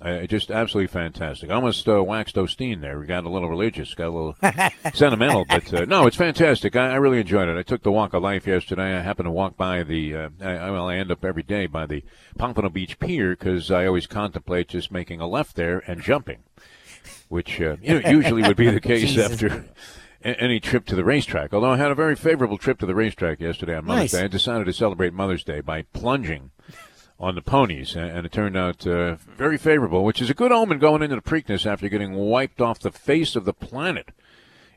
Uh, just absolutely fantastic. Almost uh, waxed Osteen there. We got a little religious, got a little sentimental, but uh, no, it's fantastic. I, I, really enjoyed it. I took the walk of life yesterday. I happened to walk by the. Uh, I, well, I end up every day by the Pompano Beach Pier because I always contemplate just making a left there and jumping, which uh, you know, usually would be the case after any trip to the racetrack. Although I had a very favorable trip to the racetrack yesterday on Mother's nice. Day, I decided to celebrate Mother's Day by plunging on the ponies, and it turned out uh, very favorable, which is a good omen going into the Preakness after getting wiped off the face of the planet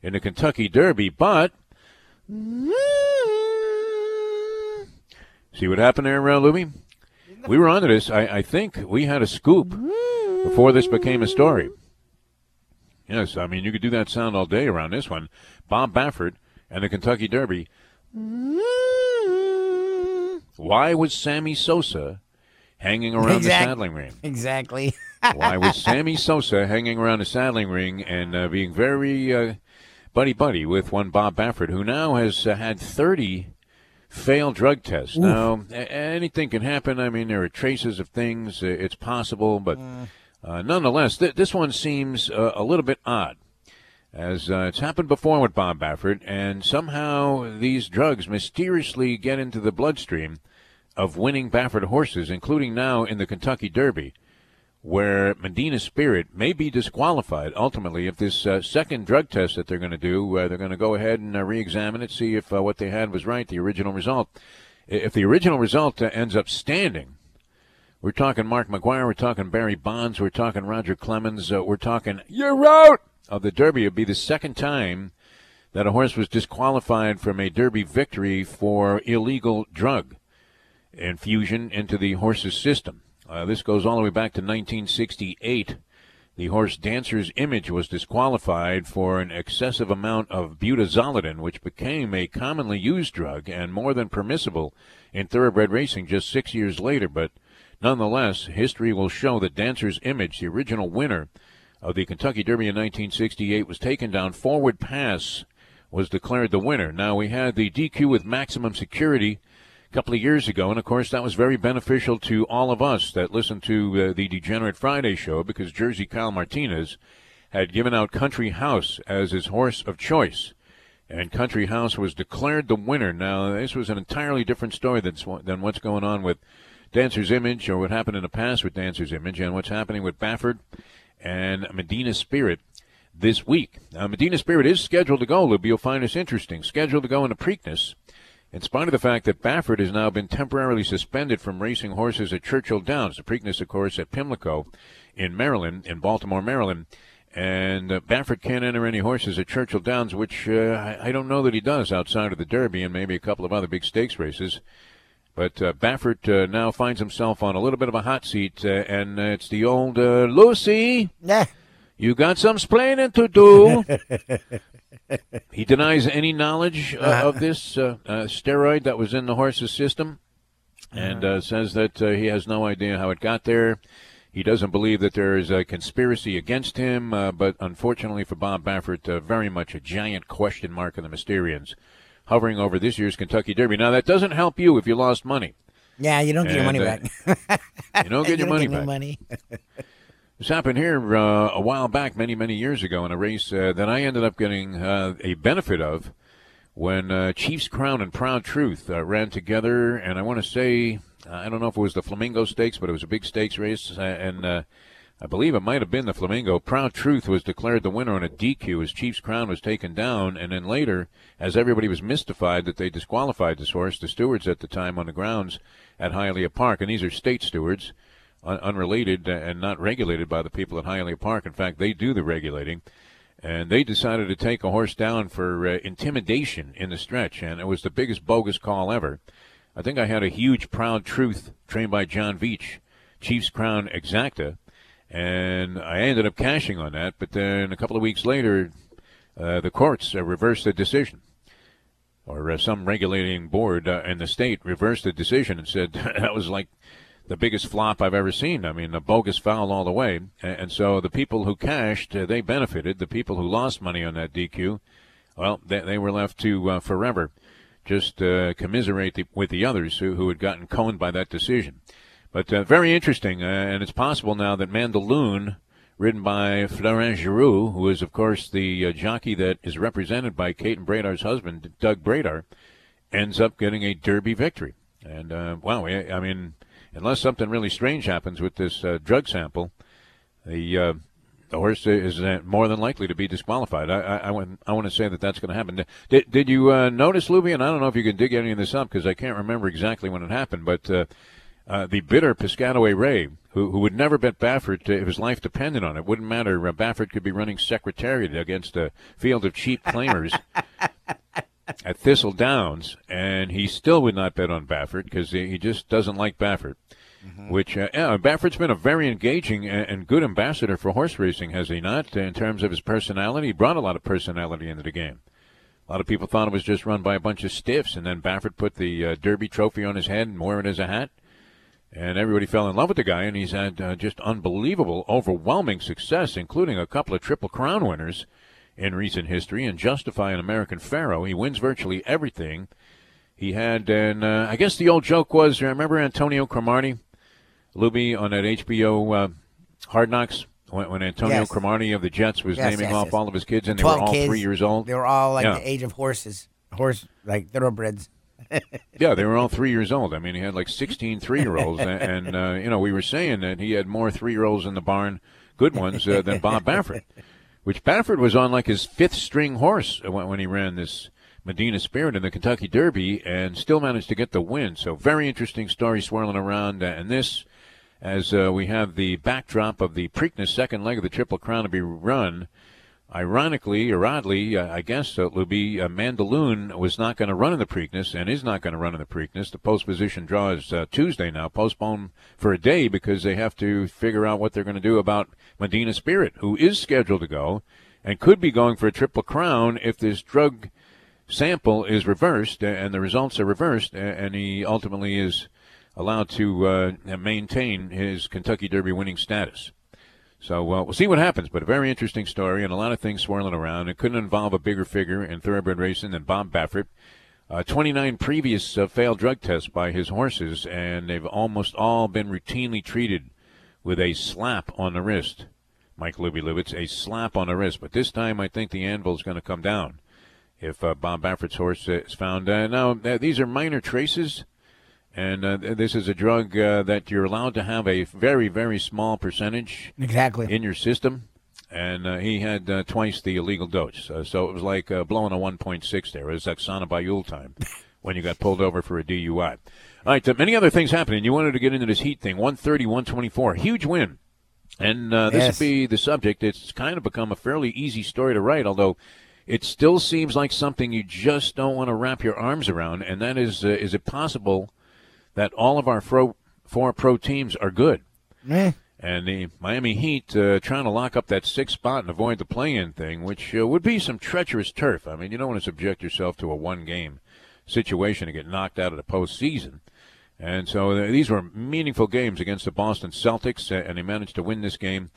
in the Kentucky Derby. But see what happened there, uh, Louie? We were onto this. I, I think we had a scoop before this became a story. Yes, I mean you could do that sound all day around this one. Bob Baffert and the Kentucky Derby. Why was Sammy Sosa hanging around exactly. the saddling ring. Exactly. Why was Sammy Sosa hanging around the saddling ring and uh, being very uh, buddy buddy with one Bob Baffert, who now has uh, had 30 failed drug tests. Oof. Now, a- anything can happen. I mean, there are traces of things. it's possible, but mm. Uh, nonetheless, th- this one seems uh, a little bit odd. As uh, it's happened before with Bob Baffert, and somehow these drugs mysteriously get into the bloodstream of winning Baffert horses, including now in the Kentucky Derby, where Medina Spirit may be disqualified ultimately if this uh, second drug test that they're going to do, uh, they're going to go ahead and uh, re-examine it, see if uh, what they had was right, the original result. If the original result uh, ends up standing, we're talking Mark McGwire, we're talking Barry Bonds, we're talking Roger Clemens, uh, we're talking you're out of the Derby. It'll be the second time that a horse was disqualified from a Derby victory for illegal drug infusion into the horse's system. Uh, this goes all the way back to 1968. The horse Dancer's Image was disqualified for an excessive amount of butazolidin, which became a commonly used drug and more than permissible in thoroughbred racing just six years later. But nonetheless, history will show that Dancer's Image, the original winner of the Kentucky Derby in 1968, was taken down. Forward Pass was declared the winner. Now we had the DQ with maximum security a couple of years ago. And of course, that was very beneficial to all of us that listened to uh, the Degenerate Friday show because Jersey Kyle Martinez had given out Country House as his horse of choice. And Country House was declared the winner. Now, this was an entirely different story than, than what's going on with Dancer's Image or what happened in the past with Dancer's Image and what's happening with Baffert and Medina Spirit this week. Now, Medina Spirit is scheduled to go, Libby. You'll find this interesting. Scheduled to go into Preakness in spite of the fact that Baffert has now been temporarily suspended from racing horses at Churchill Downs, the Preakness, of course, at Pimlico in Maryland, in Baltimore, Maryland. And uh, Baffert can't enter any horses at Churchill Downs, which uh, I, don't know that he does outside of the Derby and maybe a couple of other big stakes races. But uh, Baffert uh, now finds himself on a little bit of a hot seat, uh, and it's the old uh, Lucy. Yeah. You got some splaining to do. he denies any knowledge uh, uh-huh. of this uh, uh, steroid that was in the horse's system and uh-huh. uh, says that uh, he has no idea how it got there. He doesn't believe that there is a conspiracy against him, uh, but unfortunately for Bob Baffert, very much a giant question mark in the Mysterians hovering over this year's Kentucky Derby. Now, that doesn't help you if you lost money. Yeah, you don't get and, your money back. you don't get you your money back. Money. This happened here uh, a while back, many, many years ago, in a race uh, that I ended up getting uh, a benefit of when uh, Chief's Crown and Proud Truth uh, ran together. And I want to say, I don't know if it was the Flamingo Stakes, but it was a big stakes race. Uh, and I believe it might have been the Flamingo. Proud Truth was declared the winner on a DQ as Chief's Crown was taken down. And then later, as everybody was mystified that they disqualified this horse, the stewards at the time on the grounds at Hialeah Park, and these are state stewards unrelated and not regulated by the people at Hialeah Park. In fact, they do the regulating. And they decided to take a horse down for uh, intimidation in the stretch, and it was the biggest bogus call ever. I think I had a huge Proud Truth trained by John Veitch Chiefs Crown Exacta, and I ended up cashing on that. But then a couple of weeks later, uh, the courts uh, reversed the decision, or uh, some regulating board uh, in the state reversed the decision and said that was like the biggest flop I've ever seen. I mean, a bogus foul all the way. And so the people who cashed, uh, they benefited. The people who lost money on that DQ, well, they, they were left to uh, forever just uh, commiserate the, with the others who, who had gotten coned by that decision. But uh, very interesting, uh, and it's possible now that Mandaloun, ridden by Florent Geroux, who is, of course, the uh, jockey that is represented by Caton Bredar's husband, Doug Bredar, ends up getting a Derby victory. And, wow, I mean – unless something really strange happens with this uh, drug sample, the uh, the horse is uh, more than likely to be disqualified. I, I, I, want, I want to say that that's going to happen. Did, did you uh, notice, Luby? And I don't know if you can dig any of this up because I can't remember exactly when it happened, but uh, uh, the bitter Piscataway Ray, who, who would never bet Baffert if his life depended on it, wouldn't matter. Uh, Baffert could be running secretariat against a field of cheap claimers. at Thistle Downs, and he still would not bet on Baffert because he just doesn't like Baffert. Mm-hmm. Which uh, yeah, Baffert's been a very engaging and, and, good ambassador for horse racing, has he not? In terms of his personality, he brought a lot of personality into the game. A lot of people thought it was just run by a bunch of stiffs, and then Baffert put the uh, Derby trophy on his head and wore it as a hat, and everybody fell in love with the guy. And he's had uh, just unbelievable, overwhelming success, including a couple of Triple Crown winners in recent history and justify an American Pharoah. He wins virtually everything. He had, and uh, I guess the old joke was, I remember Antonio Cromartie, Luby on that HBO uh, Hard Knocks? When, when Antonio yes. Cromartie of the Jets was yes, naming yes, off all of his kids, and they were all kids, three years old. They were all like yeah. the age of horses, horse like thoroughbreds. yeah, they were all three years old. I mean, he had like 16 three year olds, and, and uh, you know, we were saying that he had more three year olds in the barn, good ones, uh, than Bob Baffert which Baffert was on like his fifth string horse when, he ran this Medina Spirit in the Kentucky Derby and still managed to get the win. So very interesting story swirling around. Uh, and this, as uh, we have the backdrop of the Preakness second leg of the Triple Crown to be run. Ironically or oddly, uh, I guess uh, Luby uh, Mandaloun was not going to run in the Preakness and is not going to run in the Preakness. The post position draw is uh, Tuesday now, postponed for a day because they have to figure out what they're going to do about Medina Spirit, who is scheduled to go and could be going for a triple crown if this drug sample is reversed and the results are reversed, and he ultimately is allowed to uh, maintain his Kentucky Derby winning status. So we'll see what happens, but a very interesting story and a lot of things swirling around. It couldn't involve a bigger figure in thoroughbred racing than Bob Baffert. Uh, 29 previous uh, failed drug tests by his horses, and they've almost all been routinely treated with a slap on the wrist. Mike Luby Lubitz, a slap on the wrist. But this time, I think the anvil is going to come down if uh, Bob Baffert's horse is found. Uh, now, these are minor traces, and uh, this is a drug uh, that you're allowed to have a very, very small percentage exactly in your system. And uh, he had twice the illegal dose, so it was like blowing a 1.6 there. It was like Bayul time when you got pulled over for a DUI. All right, many other things happening. You wanted to get into this heat thing. 130, 124. Huge win. And uh, this yes. would be the subject. It's kind of become a fairly easy story to write, although it still seems like something you just don't want to wrap your arms around. And that is, uh, is it possible that all of our fro- four pro teams are good? Eh. And the Miami Heat uh, trying to lock up that sixth spot and avoid the play-in thing, which uh, would be some treacherous turf. I mean, you don't want to subject yourself to a one-game situation to get knocked out of the postseason. And so uh, these were meaningful games against the Boston Celtics, and they managed to win this game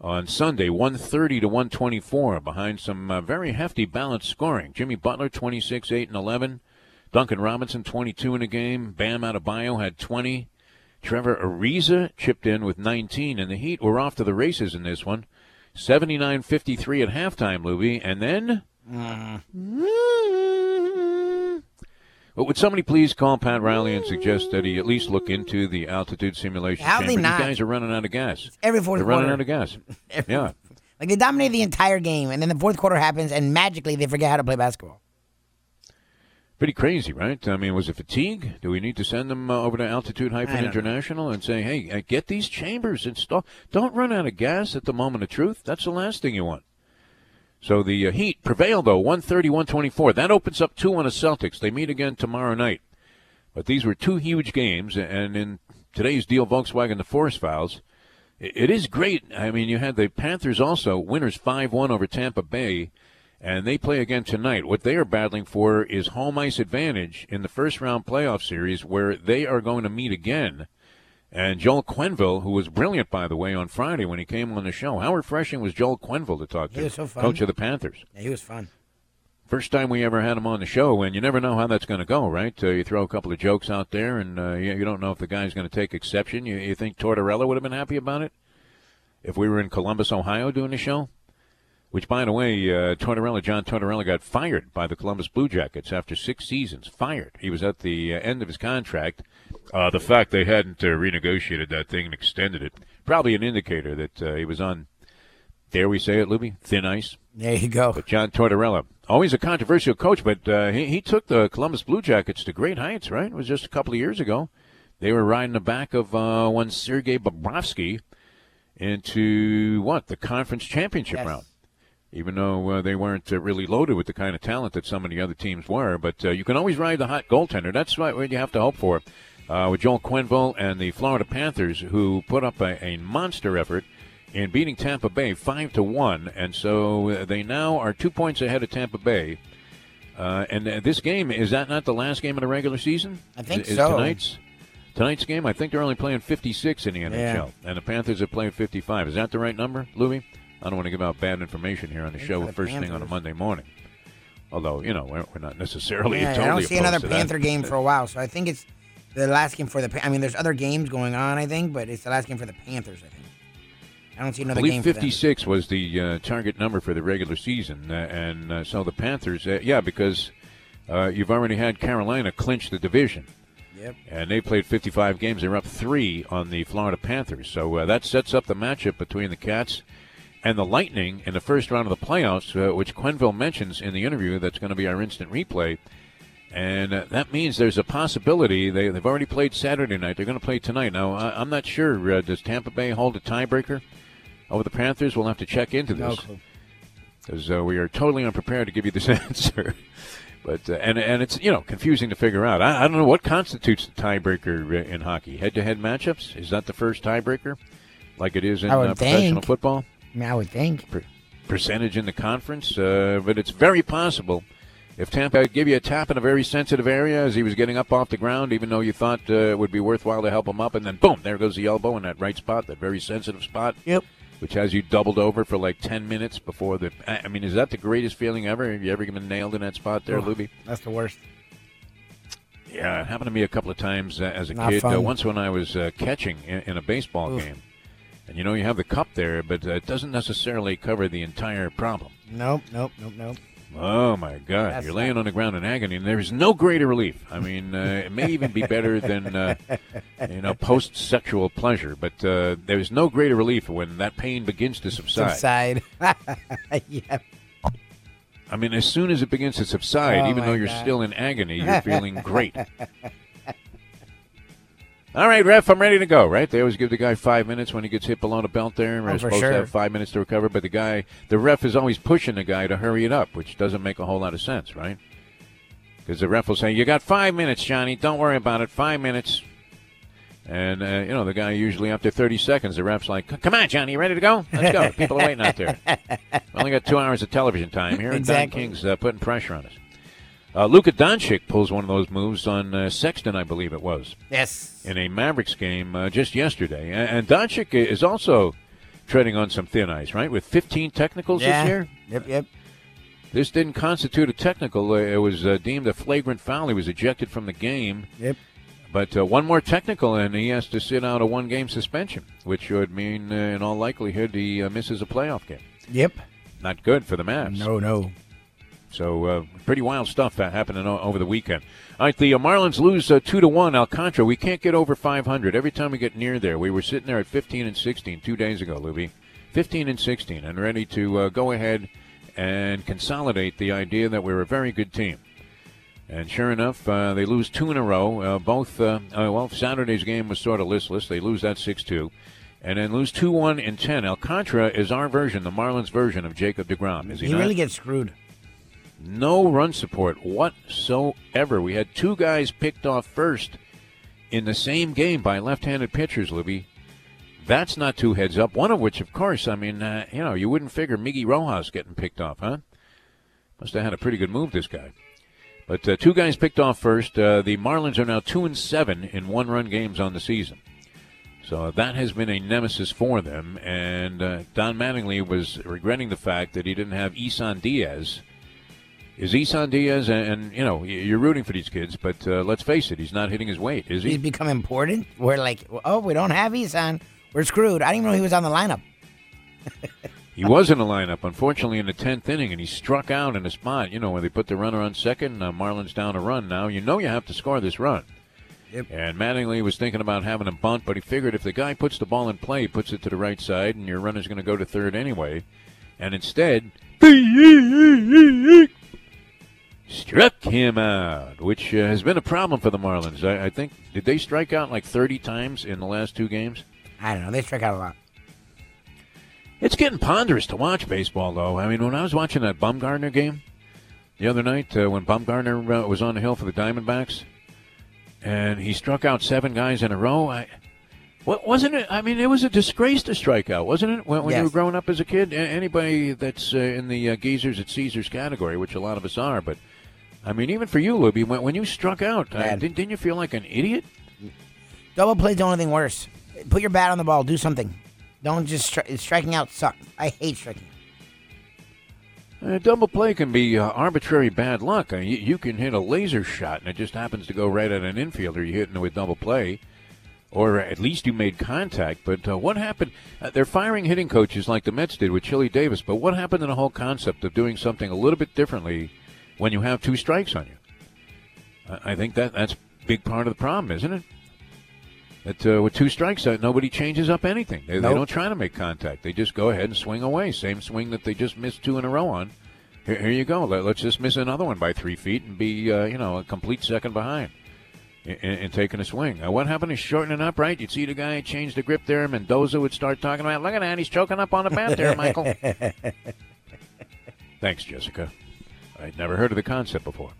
on Sunday, 130 to 124, behind some uh, very hefty balanced scoring. Jimmy Butler, 26, 8, and 11. Duncan Robinson, 22 in a game. Bam Adebayo had 20. Trevor Ariza chipped in with 19, and the Heat were off to the races in this one. 79-53 at halftime, Luby, and then... Mm. But would somebody please call Pat Riley and suggest that he at least look into the altitude simulation How chamber? They not? You guys are running out of gas. Every fourth They're quarter. running out of gas. yeah. Like they dominate the entire game, and then the fourth quarter happens, and magically they forget how to play basketball. Pretty crazy, right? I mean, was it fatigue? Do we need to send them uh, over to Altitude Hyphen International and say, hey, uh, get these chambers installed? Don't run out of gas at the moment of truth. That's the last thing you want. So the uh, Heat prevail, though, 130 124. That opens up two on the Celtics. They meet again tomorrow night. But these were two huge games, and in today's deal Volkswagen DeForest Files. It, is great. I mean, you had the Panthers also winners five one over Tampa Bay, and they play again tonight. What they are battling for is home ice advantage in the first round playoff series, where they are going to meet again. And Joel Quenneville, who was brilliant, by the way, on Friday when he came on the show. How refreshing was Joel Quenneville to talk He to? was so fun. Coach of the Panthers. Yeah, he was fun. First time we ever had him on the show, and you never know how that's going to go, right? Uh, you throw a couple of jokes out there, and uh, you, you don't know if the guy's going to take exception. You, you think Tortorella would have been happy about it if we were in Columbus, Ohio, doing the show? Which, by the way, uh, Tortorella, John Tortorella, got fired by the Columbus Blue Jackets after six seasons. Fired. He was at the uh, end of his contract. Uh, the fact they hadn't uh, renegotiated that thing and extended it probably an indicator that uh, he was on. Dare we say it, Luby? Thin ice. There you go. But John Tortorella, always a controversial coach, but uh, he, he took the Columbus Blue Jackets to great heights, right? It was just a couple of years ago. They were riding the back of uh, one Sergei Bobrovsky into what? The conference championship Yes. round. Even though uh, they weren't uh, really loaded with the kind of talent that some of the other teams were. But uh, you can always ride the hot goaltender. That's what you have to hope for. Uh, with Joel Quenneville and the Florida Panthers, who put up a, a monster effort in beating Tampa Bay five to one, and so uh, they now are two points ahead of Tampa Bay. Uh, and uh, this game is that not the last game of the regular season? I think is, is so. Tonight's tonight's game. I think they're only playing 56 in the NHL, Yeah. and the Panthers are playing 55. Is that the right number, Louis? I don't want to give out bad information here on the show first thing on a Monday morning. Although you know we're, we're not necessarily Yeah, totally I don't see another to that. Panther game for a while, so I think it's the last game for the. I mean, there's other games going on, I think, but it's the last game for the Panthers. I think. I don't see I another believe game. 56 was the uh, target number for the regular season, uh, and uh, so the Panthers, uh, yeah, because uh, you've already had Carolina clinch the division, Yep. and they played 55 games. They're up three on the Florida Panthers, so uh, that sets up the matchup between the Cats and the Lightning in the first round of the playoffs, uh, which Quenneville mentions in the interview. That's going to be our instant replay. And uh, that means there's a possibility they, they've already played Saturday night. They're going to play tonight. Now, I, I'm not sure. Uh, does Tampa Bay hold a tiebreaker over the Panthers? We'll have to check into this clue. because uh, we are totally unprepared to give you this answer. but uh, and and it's you know confusing to figure out. I, I don't know what constitutes the tiebreaker uh, in hockey. Head-to-head matchups is that the first tiebreaker, like it is in uh, professional think. football? I mean, I would think. per- percentage in the conference, uh, but it's very possible. If Tampa give you a tap in a very sensitive area as he was getting up off the ground, even though you thought uh, it would be worthwhile to help him up, and then boom, there goes the elbow in that right spot, that very sensitive spot, Yep. which has you doubled over for like 10 minutes before the. I I mean, is that the greatest feeling ever? Have you ever been nailed in that spot there, Oh. Luby? That's the worst. Yeah, it happened to me a couple of times uh, as a Not kid. Uh, fun. once when I was uh, catching in, in a baseball Oof. game. And you know, you have the cup there, but uh, it doesn't necessarily cover the entire problem. Nope. Nope. Nope. Nope. Oh my God! That's You're laying on the ground in agony, and there is no greater relief. I mean, uh, it may even be better than uh, you know post-sexual pleasure, but uh, there is no greater relief when that pain begins to subside. Subside. yeah. I mean, as soon as it begins to subside, Oh, even though you're God. still in agony, you're feeling great. All right, ref, I'm ready to go. Right? They always give the guy five minutes when he gets hit below the belt. There, we're Oh, supposed sure. to have five minutes to recover, but the guy, the ref, is always pushing the guy to hurry it up, which doesn't make a whole lot of sense, right? Because the ref will say, "You got five minutes, Johnny. Don't worry about it. Five minutes." And uh, you know the guy usually after 30 seconds, the ref's like, "Come on, Johnny, you ready to go? Let's go. People are waiting out there. We only got two hours of television time here, and Exactly. Don King's uh, putting pressure on us." Uh, Luka Doncic pulls one of those moves on uh, Sexton, I believe it was Yes. in a Mavericks game uh, just yesterday. And, and Doncic is also treading on some thin ice, right? With 15 technicals Yeah. this year. Yep. Yep. This didn't constitute a technical. Uh, It was uh, deemed a flagrant foul. He was ejected from the game. Yep. But uh, one more technical, and he has to sit out a one game suspension, which would mean, uh, in all likelihood, he uh, misses a playoff game. Yep. Not good for the Mavs. No. No. So uh, pretty wild stuff uh, happening o- over the weekend. All right, the uh, Marlins lose uh, two to one. Alcantara, we can't get over 500. Every time we get near there, we were sitting there at 15 and 16 two days ago, Luby. 15 and 16, and ready to uh, go ahead and consolidate the idea that we're a very good team. And sure enough, uh, they lose two in a row. Uh, both, uh, uh, well, Saturday's game was sort of listless. They lose that 6 2. And then lose 2 1 and 10. Alcantara is our version, the Marlins version of Jacob DeGrom, is he, He really gets screwed. No run support whatsoever. We had two guys picked off first in the same game by left-handed pitchers, Libby. That's not two heads up. One of which, of course, I mean, uh, you know, you wouldn't figure Miggy Rojas getting picked off, huh? Must have had a pretty good move, this guy. But uh, two guys picked off first. Uh, the Marlins are now two and seven in one-run games on the season. So that has been a nemesis for them. And uh, Don Mattingly was regretting the fact that he didn't have Isan Diaz. Is Isan Diaz, and, and you know, you're rooting for these kids, but uh, let's face it, he's not hitting his weight, is he? He's become important. We're like, oh, we don't have Isan. We're screwed. I didn't even know he was on the lineup. He was in the lineup, unfortunately, in the tenth inning, and he struck out in a spot. You know, where they put the runner on second, uh, Marlins down a run. Now you know you have to score this run. Yep. And Mattingly was thinking about having a bunt, but he figured if the guy puts the ball in play, he puts it to the right side, and your runner's going to go to third anyway. And instead, struck him out, which uh, has been a problem for the Marlins. I, I think did they strike out like 30 times in the last two games? I don't know. They struck out a lot. It's getting ponderous to watch baseball, though. I mean, when I was watching that Bumgarner game the other night, uh, when Bumgarner uh, was on the hill for the Diamondbacks, and he struck out seven guys in a row, I. What wasn't it? I mean, it was a disgrace to strike out, wasn't it? When, when you were growing up as a kid, anybody that's uh, in the uh, geezers at Caesars category, which a lot of us are, but I mean, even for you, Libby, when, when you struck out, uh, Bad. didn't, didn't you feel like an idiot? Double play's the only thing worse. Put your bat on the ball. Do something. Don't just stri- striking out. Suck. I hate striking. out. Uh, double play can be uh, arbitrary bad luck. Uh, you, you can hit a laser shot, and it just happens to go right at an infielder. You hit it with double play, or at least you made contact. But uh, what happened? Uh, they're firing hitting coaches like the Mets did with Chili Davis. But what happened to the whole concept of doing something a little bit differently when you have two strikes on you? I I think that that's a big part of the problem, isn't it? That uh, with two strikes, uh, nobody changes up anything. They, they don't try to make contact. They just go ahead and swing away. Same swing that they just missed two in a row on. Here, here you go. Let, us just miss another one by three feet and be, uh, you know, a complete second behind in, in, in taking a swing. Uh, what happened is shortening up, right? You'd see the guy change the grip there. Mendoza would start talking about, look at that, he's choking up on the bat there, Michael. Thanks, Jessica. I'd never heard of the concept before.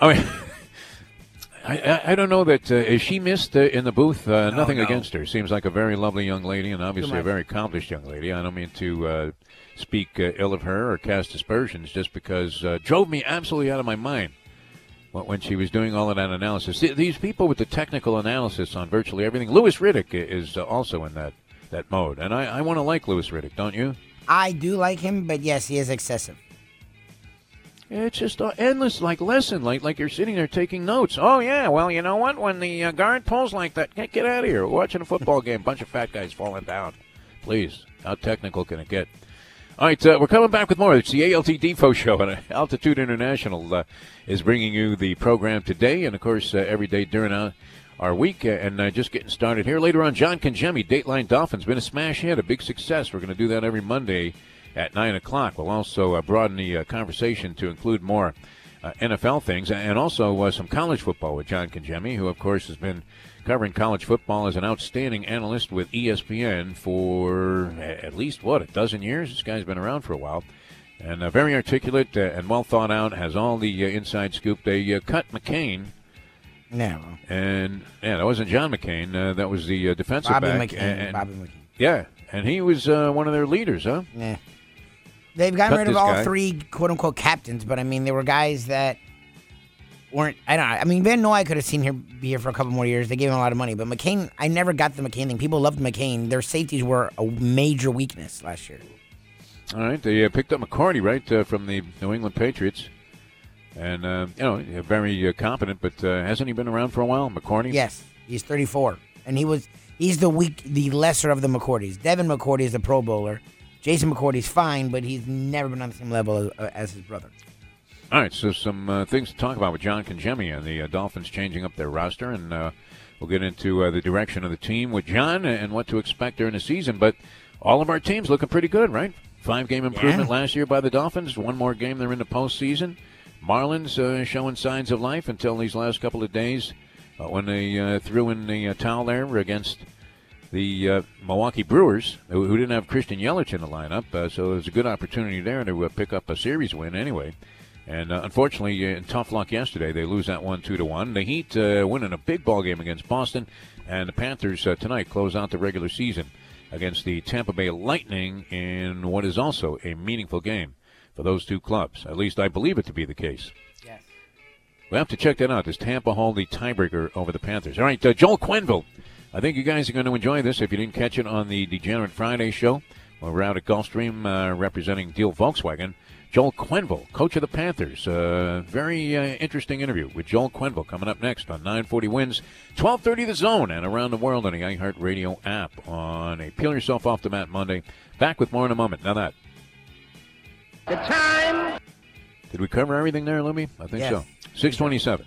I mean, I, I, I don't know that uh, is she missed uh, in the booth. Uh, nothing no. against her. Seems like a very lovely young lady, and obviously a very accomplished young lady. I don't mean to uh, speak uh, ill of her or cast aspersions, just because uh, drove me absolutely out of my mind when, when she was doing all of that analysis. These people with the technical analysis on virtually everything. Louis Riddick is also in that that mode, and I, I want to like Louis Riddick, don't you? I do like him, but yes, he is excessive. It's just an endless, like lesson, like like you're sitting there taking notes. Oh yeah, well you know what? When the uh, guard pulls like that, get, get out of here. We're watching a football game, bunch of fat guys falling down. Please, how technical can it get? All right, uh, we're coming back with more. It's the ALT Defo Show, and uh, Altitude International uh, is bringing you the program today, and of course uh, every day during our, week. Uh, and just getting started here later on. John Congemi, Dateline Dolphins, been a smash hit, a big success. We're going to do that every Monday at nine o'clock. We'll also uh, broaden the uh, conversation to include more uh, NFL things and also uh, some college football with John Congemi, who of course has been covering college football as an outstanding analyst with ESPN for at least what a dozen years. This guy's been around for a while. And uh, very articulate uh, and well thought out, has all the uh, inside scoop. They uh, cut McCain, No, and yeah, that wasn't John McCain. Uh, that was the uh, defensive Bobby back. McCain. and- Bobby McCain. Yeah, and he was uh, one of their leaders, huh? Nah. They've gotten Cut rid of all guy. three quote unquote captains, but I mean, there were guys that weren't. I don't know. I mean, Van Noy could have seen here be here for a couple more years. They gave him a lot of money, but McCain, I never got the McCain thing. People loved McCain. Their safeties were a major weakness last year. All right, they uh, picked up McCourty right uh, from the New England Patriots, and uh, you know very uh, competent. But uh, hasn't he been around for a while, McCourty? Yes, he's 34, and he was he's the weak, the lesser of the McCourties. Devin McCourty is a Pro Bowler. Jason McCourty's fine, but he's never been on the same level as, uh, as his brother. All right, so some uh, things to talk about with John Congemi and the uh, Dolphins changing up their roster, and uh, we'll get into uh, the direction of the team with John and what to expect during the season. But all of our teams looking pretty good, right? Five game improvement Yeah. last year by the Dolphins. One more game they're in the postseason. Marlins uh, showing signs of life until these last couple of days uh, when they uh, threw in the uh, towel there against the uh, Milwaukee Brewers, who, who didn't have Christian Yelich in the lineup. Uh, so it was a good opportunity there to uh, pick up a series win anyway. And uh, unfortunately, in tough luck yesterday, they lose that one two to one. The Heat uh, winning a big ball game against Boston, and the Panthers uh, tonight close out the regular season against the Tampa Bay Lightning in what is also a meaningful game for those two clubs. At least I believe it to be the case. Yes. We'll have to check that out. Does Tampa hold the tiebreaker over the Panthers? All right, uh, Joel Quenneville. I think you guys are going to enjoy this if you didn't catch it on the Degenerate Friday show. Well, we're out at Gulfstream uh, representing Deal Volkswagen. Joel Quenneville, coach of the Panthers. Uh, very uh, interesting interview with Joel Quenneville coming up next on 940 Wins, 1230 The Zone, and around the world on the iHeartRadio app on a Peel Yourself Off the Mat Monday. Back with more in a moment. Now that. The time. Did we cover everything there, Lumi? I think Yes. so. 627.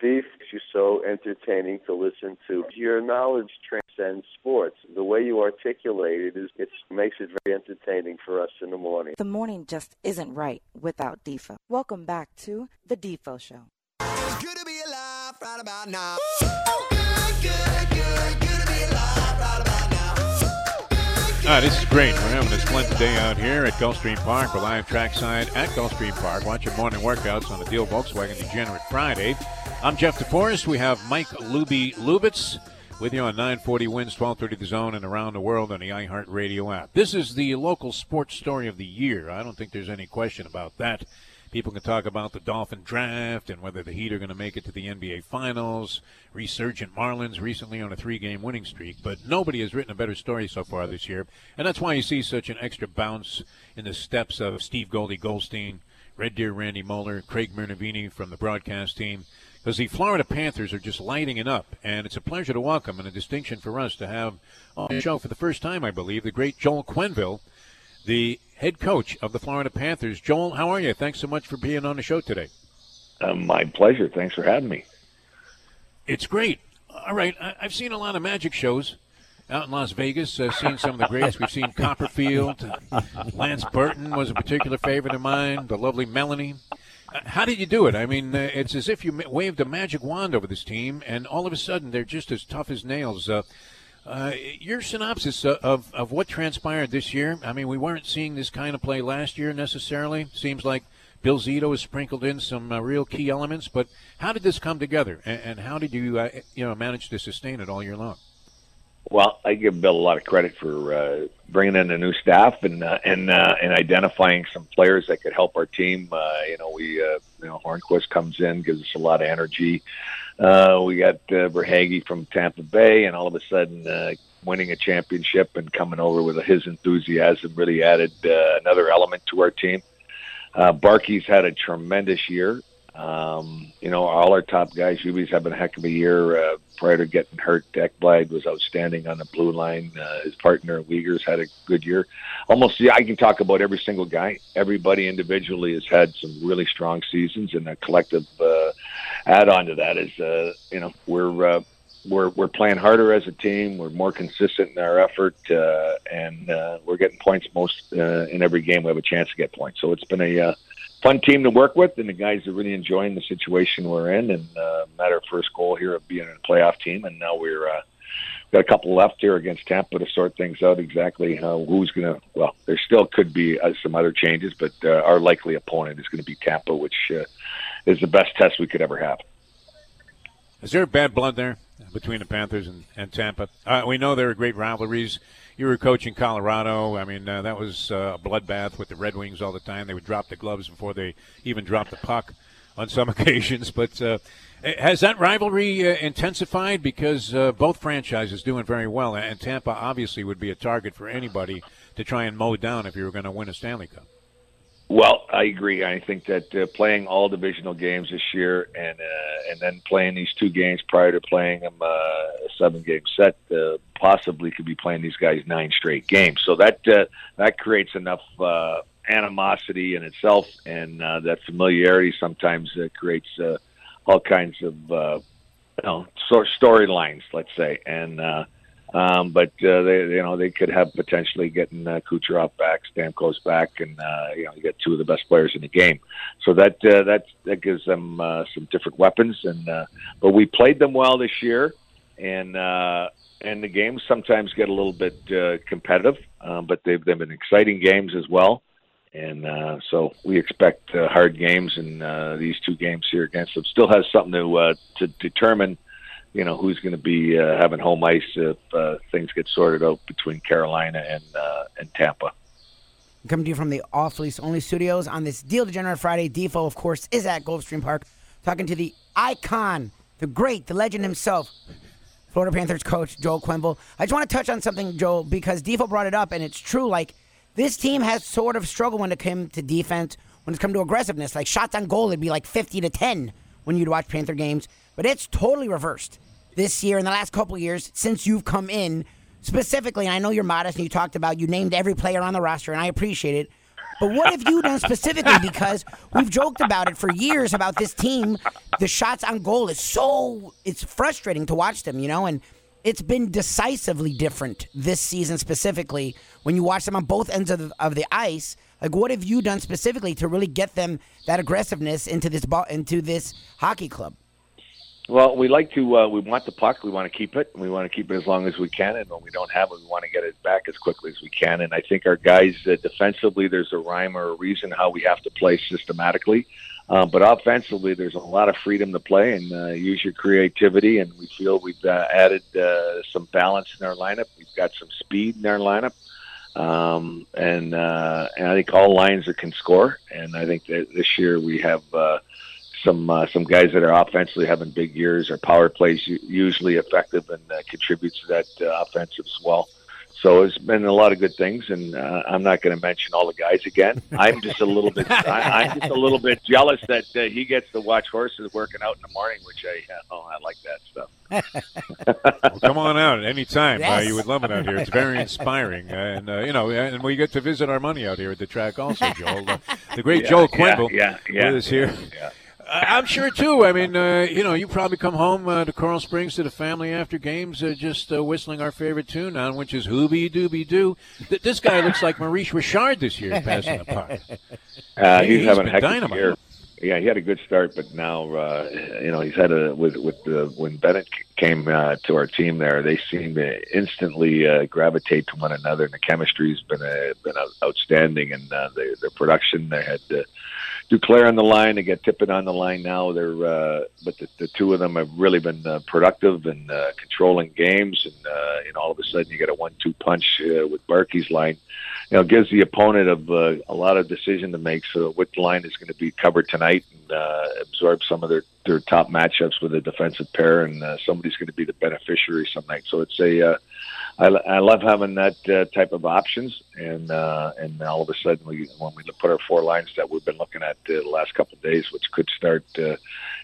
Beef makes you so entertaining to listen to. Your knowledge transcends sports. The way you articulate it is it makes it very entertaining for us in the morning. The morning just isn't right without Defo. Welcome back to The Defo Show. Good to be alive right about now. Ah, this is great. We're having a splendid day out here at Gulfstream Park. We're live trackside at Gulfstream Park, watching morning workouts on the Deal Volkswagen Degenerate Friday. I'm Jeff DeForest. We have Mike Luby Lubitz with you on 940 Wins, 1230 The Zone, and around the world on the iHeartRadio app. This is the local sports story of the year. I don't think there's any question about that. People can talk about the Dolphin draft and whether the Heat are going to make it to the NBA Finals. Resurgent Marlins recently on a three-game winning streak, but nobody has written a better story so far this year, and that's why you see such an extra bounce in the steps of Steve Goldie Goldstein, Red Deer Randy Moller, Craig Minervini from the broadcast team, because the Florida Panthers are just lighting it up, and it's a pleasure to welcome and a distinction for us to have on the show for the first time, I believe, the great Joel Quenneville, the head coach of the Florida Panthers. Joel, how are you? Thanks so much for being on the show today. Uh, my pleasure. Thanks for having me. It's great. All right, I- I've seen a lot of magic shows out in Las Vegas. Uh, seen some of the greats. We've seen Copperfield. Lance Burton was a particular favorite of mine. The lovely Melanie. How did you do it? I mean, uh, it's as if you waved a magic wand over this team, and all of a sudden they're just as tough as nails. Uh, uh, your synopsis uh, of, of what transpired this year. I mean, we weren't seeing this kind of play last year necessarily. Seems like Bill Zito has sprinkled in some uh, real key elements. But how did this come together, and, and how did you you know manage to sustain it all year long? Well, I give Bill a lot of credit for uh, bringing in a new staff and uh, and uh, and identifying some players that could help our team. Uh, you know, we uh, you know Hornqvist comes in, gives us a lot of energy. Uh, we got uh, Verhaeghe from Tampa Bay, and all of a sudden, uh, winning a championship and coming over with his enthusiasm really added uh, another element to our team. Uh, Barkey's had a tremendous year. Um, you know, all our top guys, Yubi's having a heck of a year. Uh, prior to getting hurt, Ekblad was outstanding on the blue line. Uh, his partner, Weegar's, had a good year. Almost, yeah, I can talk about every single guy. Everybody individually has had some really strong seasons, and a collective uh, add-on to that is, uh, you know, we're uh, we're we're playing harder as a team. We're more consistent in our effort, uh, and uh, we're getting points most uh, in every game. We have a chance to get points. So it's been a uh, fun team to work with, and the guys are really enjoying the situation we're in. And uh, met our first goal here of being a playoff team, and now we're uh, got a couple left here against Tampa to sort things out exactly who's going to. Well, there still could be uh, some other changes, but uh, our likely opponent is going to be Tampa, which uh, is the best test we could ever have. Is there bad blood there between the Panthers and, and Tampa? Uh, we know there are great rivalries. You were coaching Colorado. I mean, uh, that was uh, a bloodbath with the Red Wings all the time. They would drop the gloves before they even dropped the puck on some occasions. But uh, has that rivalry uh, intensified because uh, both franchises doing very well, and Tampa obviously would be a target for anybody to try and mow down if you were going to win a Stanley Cup. Well, I agree. I think that uh, playing all divisional games this year, and uh, and then playing these two games prior to playing them uh, a seven game set, uh, possibly could be playing these guys nine straight games. So that uh, that creates enough uh, animosity in itself, and uh, that familiarity sometimes uh, creates uh, all kinds of uh, you know storylines, let's say, and. Uh, um, but uh, they, you know, they could have potentially getting uh, Kucherov back, Stamkos back, and uh, you know, you get two of the best players in the game. So that uh, that that gives them uh, some different weapons. And uh, but we played them well this year, and uh, and the games sometimes get a little bit uh, competitive, um, but they've they've been exciting games as well. And uh, so we expect uh, hard games, and uh, these two games here against them still has something to uh, to determine you know who's going to be uh, having home ice if uh, things get sorted out between Carolina and uh, and Tampa. Coming to you from the off lease only studios on this Deal Degenerate Friday. Defo, of course, is at Gulfstream Park, talking to the icon, the great, the legend himself, Florida Panthers coach Joel Quenneville. I just want to touch on something, Joel, because Defo brought it up, and it's true. Like this team has sort of struggled when it came to defense, when it's come to aggressiveness. Like shots on goal, it'd be like fifty to ten when you'd watch Panther games. But it's totally reversed this year in the last couple years since you've come in specifically. And I know you're modest and you talked about you named every player on the roster, and I appreciate it. But what have you done specifically? Because we've joked about it for years about this team. The shots on goal is so it's frustrating to watch them, you know, and it's been decisively different this season specifically when you watch them on both ends of the, of the ice. Like, what have you done specifically to really get them that aggressiveness into this ball into this hockey club? Well, we like to. Uh, we want the puck. We want to keep it. We want to keep it as long as we can. And when we don't have it, we want to get it back as quickly as we can. And I think our guys uh, defensively, there's a rhyme or a reason how we have to play systematically. Uh, but offensively, there's a lot of freedom to play and uh, use your creativity. And we feel we've uh, added uh, some balance in our lineup. We've got some speed in our lineup. Um, and uh, and I think all lines are, can score. And I think that this year we have. Some uh, some guys that are offensively having big years. Our power plays usually effective and uh, contributes to that uh, offensive as well. So it's been a lot of good things, and uh, I'm not going to mention all the guys again. I'm just a little bit, I, I'm just a little bit jealous that uh, he gets to watch horses working out in the morning, which I, uh, oh, I like that stuff. well, come on out anytime. Yes. Uh, you would love it out here. It's very inspiring, and uh, you know, and we get to visit our money out here at the track also, Joel. Uh, the great Yeah, Joel yeah, Quenneville yeah, yeah, with us here. I'm sure too. I mean, uh, you know, you probably come home uh, to Coral Springs to the family after games, uh, just uh, whistling our favorite tune on, which is "Hoobie Dooby Doo." Th- this guy looks like Maurice Richard this year, passing the puck. Uh, He- he's, having a heck of a dynamite. year. Yeah, he had a good start, but now uh, you know he's had a with with the when Bennett came uh, to our team there, they seem to instantly uh, gravitate to one another, and the chemistry's been uh, been out- outstanding, and uh, the, their production. They had uh, Duclair on the line, they get Tippett on the line now. They're uh, but the, the two of them have really been uh, productive and uh, controlling games, and uh, know all of a sudden you get a one-two punch uh, with Barkey's line you know, gives the opponent of uh, a lot of decision to make. So what line is going to be covered tonight and uh, absorb some of their their top matchups with a defensive pair, and uh, somebody's going to be the beneficiary some night. So it's a uh, I, I love having that uh, type of options, and uh, and all of a sudden we when we put our four lines that we've been looking at uh, the last couple of days, which could start uh,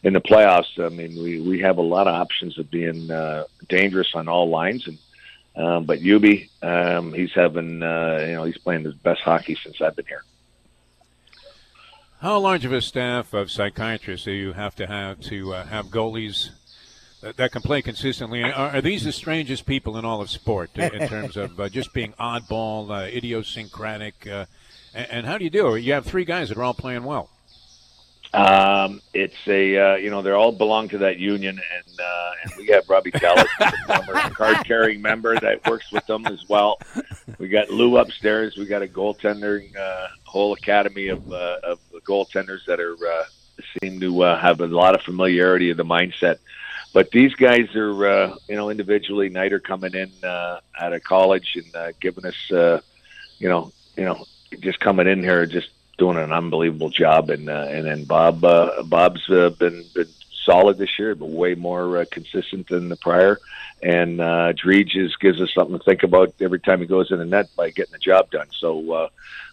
in the playoffs. I mean, we we have a lot of options of being uh, dangerous on all lines, and um, but Yubi, um, he's having, uh, you know, he's playing his best hockey since I've been here. How large of a staff of psychiatrists do you have to have to uh, have goalies that, that can play consistently? Are, are these the strangest people in all of sport in, in terms of uh, just being oddball, uh, idiosyncratic? Uh, and, and how do you do? You have three guys that are all playing well. Um, it's a uh, you know they all belong to that union, and uh, and we have Robbie Tallas, a card carrying member that works with them as well. We got Lou upstairs. We got a goaltender, uh, whole academy of uh, of goaltenders that are uh, seem to uh, have a lot of familiarity of the mindset. But these guys are uh, you know individually. Nighter coming in uh, out of college and uh, giving us uh, you know you know just coming in here just doing an unbelievable job, and uh, and then Bob uh, Bob's uh, been been solid this year, but way more uh, consistent than the prior. And uh, just gives us something to think about every time he goes in the net by getting the job done. So uh,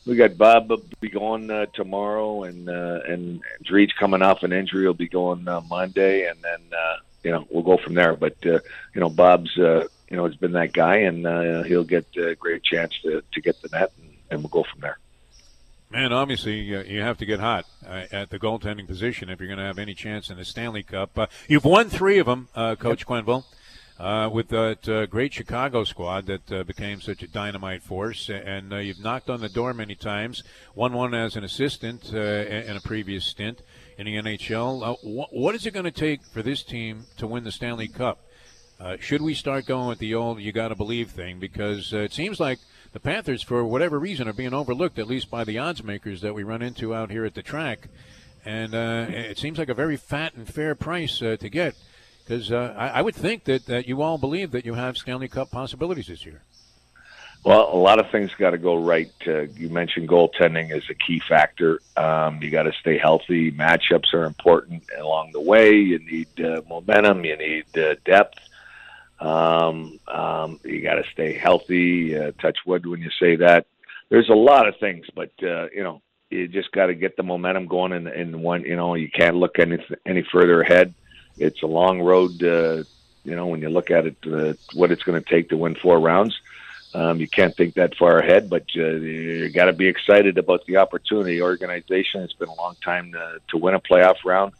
we got Bob will be going uh, tomorrow, and uh, and Dreege coming off an injury will be going uh, Monday, and then uh, you know we'll go from there. But uh, you know Bob's uh, you know has been that guy, and uh, he'll get a great chance to to get the net, and, and we'll go from there. Man, obviously uh, you have to get hot uh, at the goaltending position if you're going to have any chance in the Stanley Cup. Uh, you've won three of them, uh, Coach yep. Quenneville, uh, with that uh, great Chicago squad that became such a dynamite force, and you've knocked on the door many times. Won one as an assistant in a previous stint in the NHL. Wh- what is it going to take for this team to win the Stanley Cup? should we start going with the old "you got to believe" thing? Because it seems like the Panthers, for whatever reason, are being overlooked, at least by the odds makers that we run into out here at the track. And uh, it seems like a very fat and fair price uh, to get, because uh, I, I, would think that, that you all believe that you have Stanley Cup possibilities this year. Well, a lot of things got to go right. Uh, you mentioned goaltending is a key factor. Um, you got to stay healthy. Matchups are important along the way. You need uh, momentum. You need uh, depth. Um, um, you got to stay healthy. Uh, touch wood when you say that. There's a lot of things, but uh, you know, you just got to get the momentum going. And, in one, you know, you can't look any any further ahead. It's a long road. Uh, you know, when you look at it, uh, what it's going to take to win four rounds. Um, you can't think that far ahead, but uh, you got to be excited about the opportunity. Organization. It's been a long time to, to win a playoff round,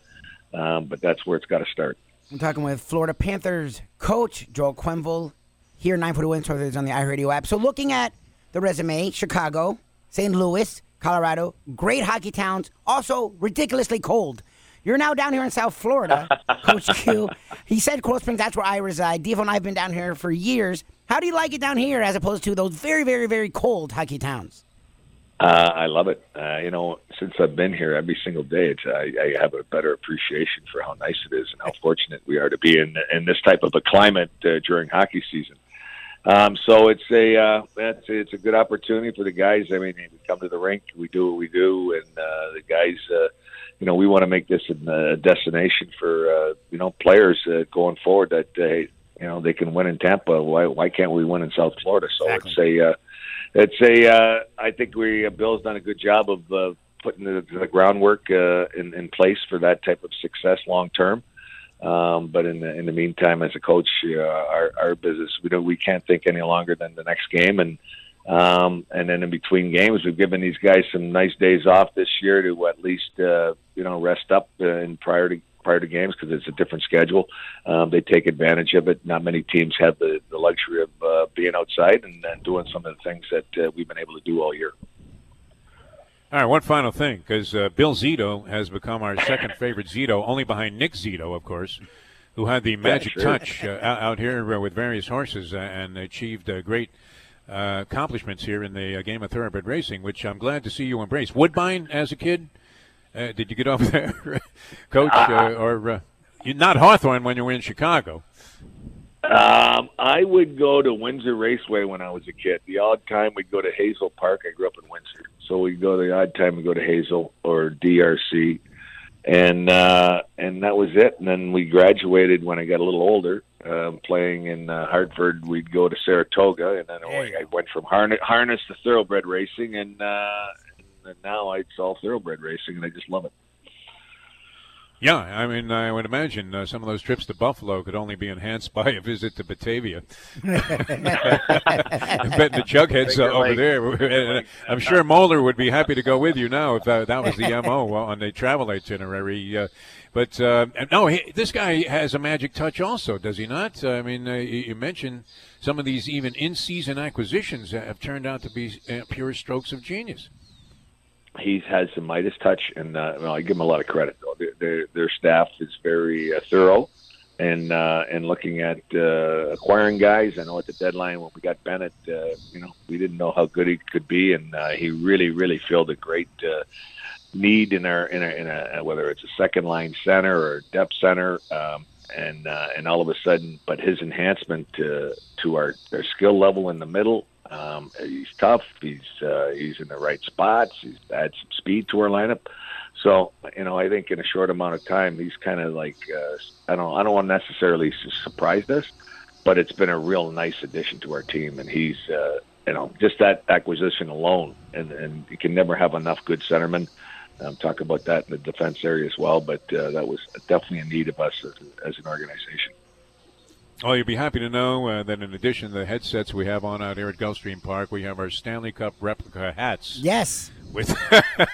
um, but that's where it's got to start. I'm talking with Florida Panthers coach Joel Quenneville here, 940 WINZ on the iHeartRadio app. So, looking at the resume, Chicago, St. Louis, Colorado, great hockey towns, also ridiculously cold. You're now down here in South Florida, Coach Q. He said Coral Springs, that's where I reside. Devo and I have been down here for years. How do you like it down here as opposed to those very, very, very cold hockey towns? Uh, I love it. Uh, you know, since I've been here every single day, it's, I, I have a better appreciation for how nice it is and how fortunate we are to be in in this type of a climate uh, during hockey season. Um, so it's a uh, it's, it's a good opportunity for the guys. I mean, we come to the rink, we do what we do, and uh, the guys. Uh, you know, we want to make this a destination for uh, you know players uh, going forward. That uh, you know they can win in Tampa. Why why can't we win in South Florida? So exactly. it's a uh, it's a. Uh, I think we uh, Bill's done a good job of uh, putting the, the groundwork uh, in, in place for that type of success long term. Um, but in the in the meantime, as a coach, uh, our our business we don't we can't think any longer than the next game, and um, and then in between games, we've given these guys some nice days off this year to at least uh, you know rest up uh, in prior to prior to games because it's a different schedule. Um, they take advantage of it. Not many teams have the, the luxury of uh, being outside and, and doing some of the things that uh, we've been able to do all year. All right, one final thing, because uh, Bill Zito has become our second favorite Zito, only behind Nick Zito, of course, who had the magic yeah, sure. touch uh, out here with various horses and achieved great uh, accomplishments here in the uh, game of thoroughbred racing, which I'm glad to see you embrace. Woodbine as a kid, uh, did you get over there, Coach, uh, or uh, not Hawthorne when you were in Chicago? Um, I would go to Windsor Raceway when I was a kid. The odd time we'd go to Hazel Park. I grew up in Windsor, so we'd go the odd time we go to Hazel or DRC, and uh, and that was it. And then we graduated when I got a little older. Um, playing in uh, Hartford, we'd go to Saratoga, and then I went from harness, harness to thoroughbred racing, and uh, and now it's all thoroughbred racing, and I just love it. Yeah, I mean, I would imagine uh, some of those trips to Buffalo could only be enhanced by a visit to Batavia. I bet the Jugheads uh, over there. I'm sure Moller would be happy to go with you now if that, that was the MO on the travel itinerary. Uh, but uh, no, he, this guy has a magic touch also, does he not? I mean, uh, you mentioned some of these even in-season acquisitions have turned out to be uh, pure strokes of genius. He's has some Midas touch, and uh, well, I give him a lot of credit. Though their their, their staff is very uh, thorough, and uh, and looking at uh, acquiring guys. I know at the deadline when we got Bennett, uh, you know, we didn't know how good he could be, and uh, he really really filled a great. Uh, need in our in a, in a whether it's a second line center or depth center um, and uh, and all of a sudden but his enhancement to to our, our skill level in the middle um, he's tough he's uh, he's in the right spots he's add some speed to our lineup so you know I think in a short amount of time he's kind of like uh, I don't I don't want necessarily surprise us but it's been a real nice addition to our team and he's uh, you know just that acquisition alone and and you can never have enough good centermen um, talk about that in the defense area as well. But uh, that was definitely a need of us as, as an organization. Oh, you'll be happy to know uh, that in addition to the headsets we have on out here at Gulfstream Park, we have our Stanley Cup replica hats. Yes. With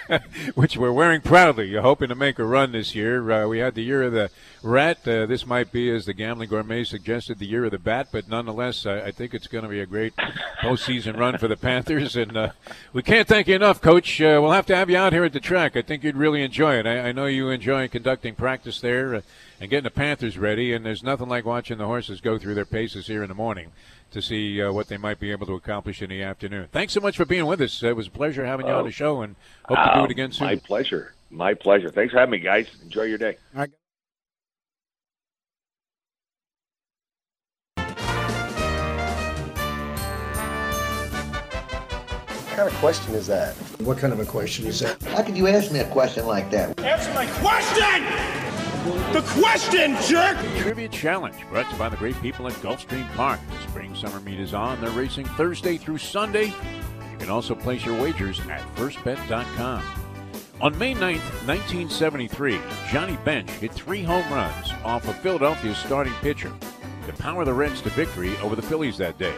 which we're wearing proudly. You're hoping to make a run this year. Uh, we had the year of the rat. Uh, this might be, as the gambling gourmet suggested, the year of the bat. But nonetheless, I think it's going to be a great postseason run for the Panthers. And uh, we can't thank you enough, Coach. Uh, we'll have to have you out here at the track. I think you'd really enjoy it. I, I know you enjoy conducting practice there uh, and getting the Panthers ready. And there's nothing like watching the horses go through their paces here in the morning to see uh, what they might be able to accomplish in the afternoon. Thanks so much for being with us. It was a pleasure having you on the show, and hope to do it again soon. My pleasure. My pleasure. Thanks for having me, guys. Enjoy your day. All right. What kind of question is that? What kind of a question is that? How could you ask me a question like that? Answer my question! The question, jerk! Trivia Challenge, brought to you by the great people at Gulfstream Park. The spring summer meet is on. They're racing Thursday through Sunday. You can also place your wagers at firstbet.com. On May 9th, 1973, Johnny Bench hit three home runs off of Philadelphia's starting pitcher to power the Reds to victory over the Phillies that day.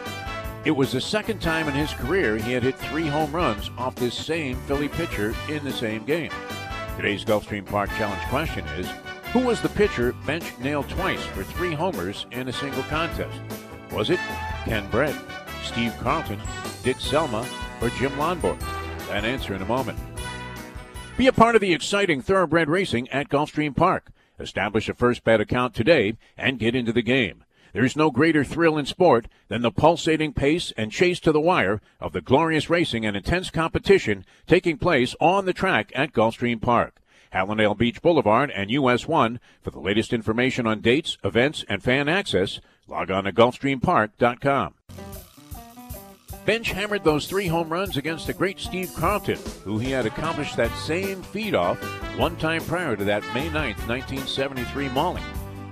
It was the second time in his career he had hit three home runs off this same Philly pitcher in the same game. Today's Gulfstream Park Challenge question is Who was the pitcher Bench nailed twice for three homers in a single contest? Was it Ken Brett, Steve Carlton, Dick Selma, or Jim Lonborg? That answer in a moment. Be a part of the exciting thoroughbred racing at Gulfstream Park. Establish a first bet account today and get into the game. There's no greater thrill in sport than the pulsating pace and chase to the wire of the glorious racing and intense competition taking place on the track at Gulfstream Park. Hallandale Beach Boulevard and US 1. For the latest information on dates, events, and fan access, log on to GulfstreamPark.com. Bench hammered those three home runs against the great Steve Carlton, who he had accomplished that same feat off one time prior to that May 9th, 1973 mauling.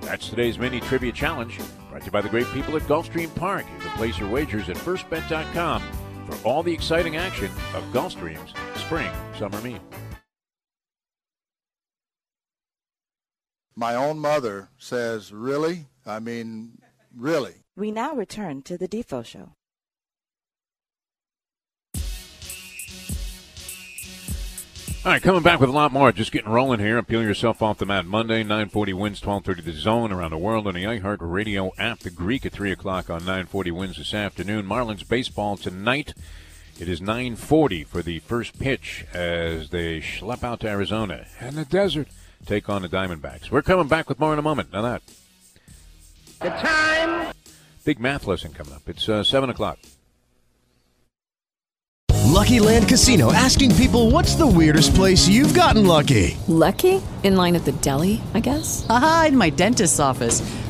That's today's mini trivia challenge, brought to you by the great people at Gulfstream Park. You can place your wagers at firstbet.com for all the exciting action of Gulfstream's spring summer meet. My own mother says, Really? I mean, really? We now return to the Defo Show. All right, coming back with a lot more. Just getting rolling here. Peel yourself off the mat. Monday, 940 WINZ, 1230 the zone around the world on the iHeart Radio app. The Greek at 3 o'clock on 940 WINZ this afternoon. Marlins baseball tonight. It is 940 for the first pitch as they schlep out to Arizona and the desert take on the Diamondbacks. We're coming back with more in a moment. Now that. The time. Big math lesson coming up. It's uh, 7 o'clock. Lucky Land Casino asking people what's the weirdest place you've gotten lucky? Lucky? In line at the deli, I guess? Aha, in my dentist's office.